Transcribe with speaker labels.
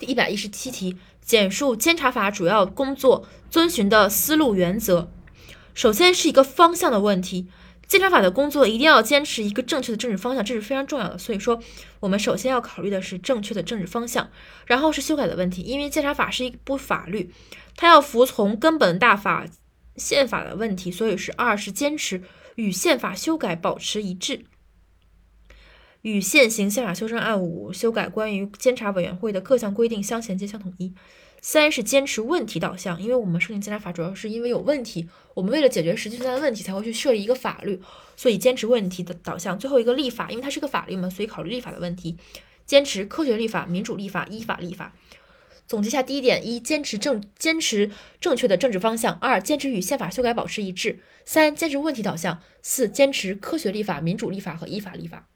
Speaker 1: 第一百一十七题，简述监察法主要工作遵循的思路原则。首先是一个方向的问题，监察法的工作一定要坚持一个正确的政治方向，这是非常重要的。所以说，我们首先要考虑的是正确的政治方向，然后是修改的问题，因为监察法是一部法律，它要服从根本大法宪法的问题，所以是二是坚持与宪法修改保持一致。与现行宪法修正案五修改关于监察委员会的各项规定相衔接、相统一。三是坚持问题导向，因为我们设定监察法主要是因为有问题，我们为了解决实际存在的问题才会去设立一个法律，所以坚持问题的导向。最后一个立法，因为它是个法律嘛，所以考虑立法的问题，坚持科学立法、民主立法、依法立法。总结下第一点：一、坚持正坚持正确的政治方向；二、坚持与宪法修改保持一致；三、坚持问题导向；四、坚持科学立法、民主立法和依法立法。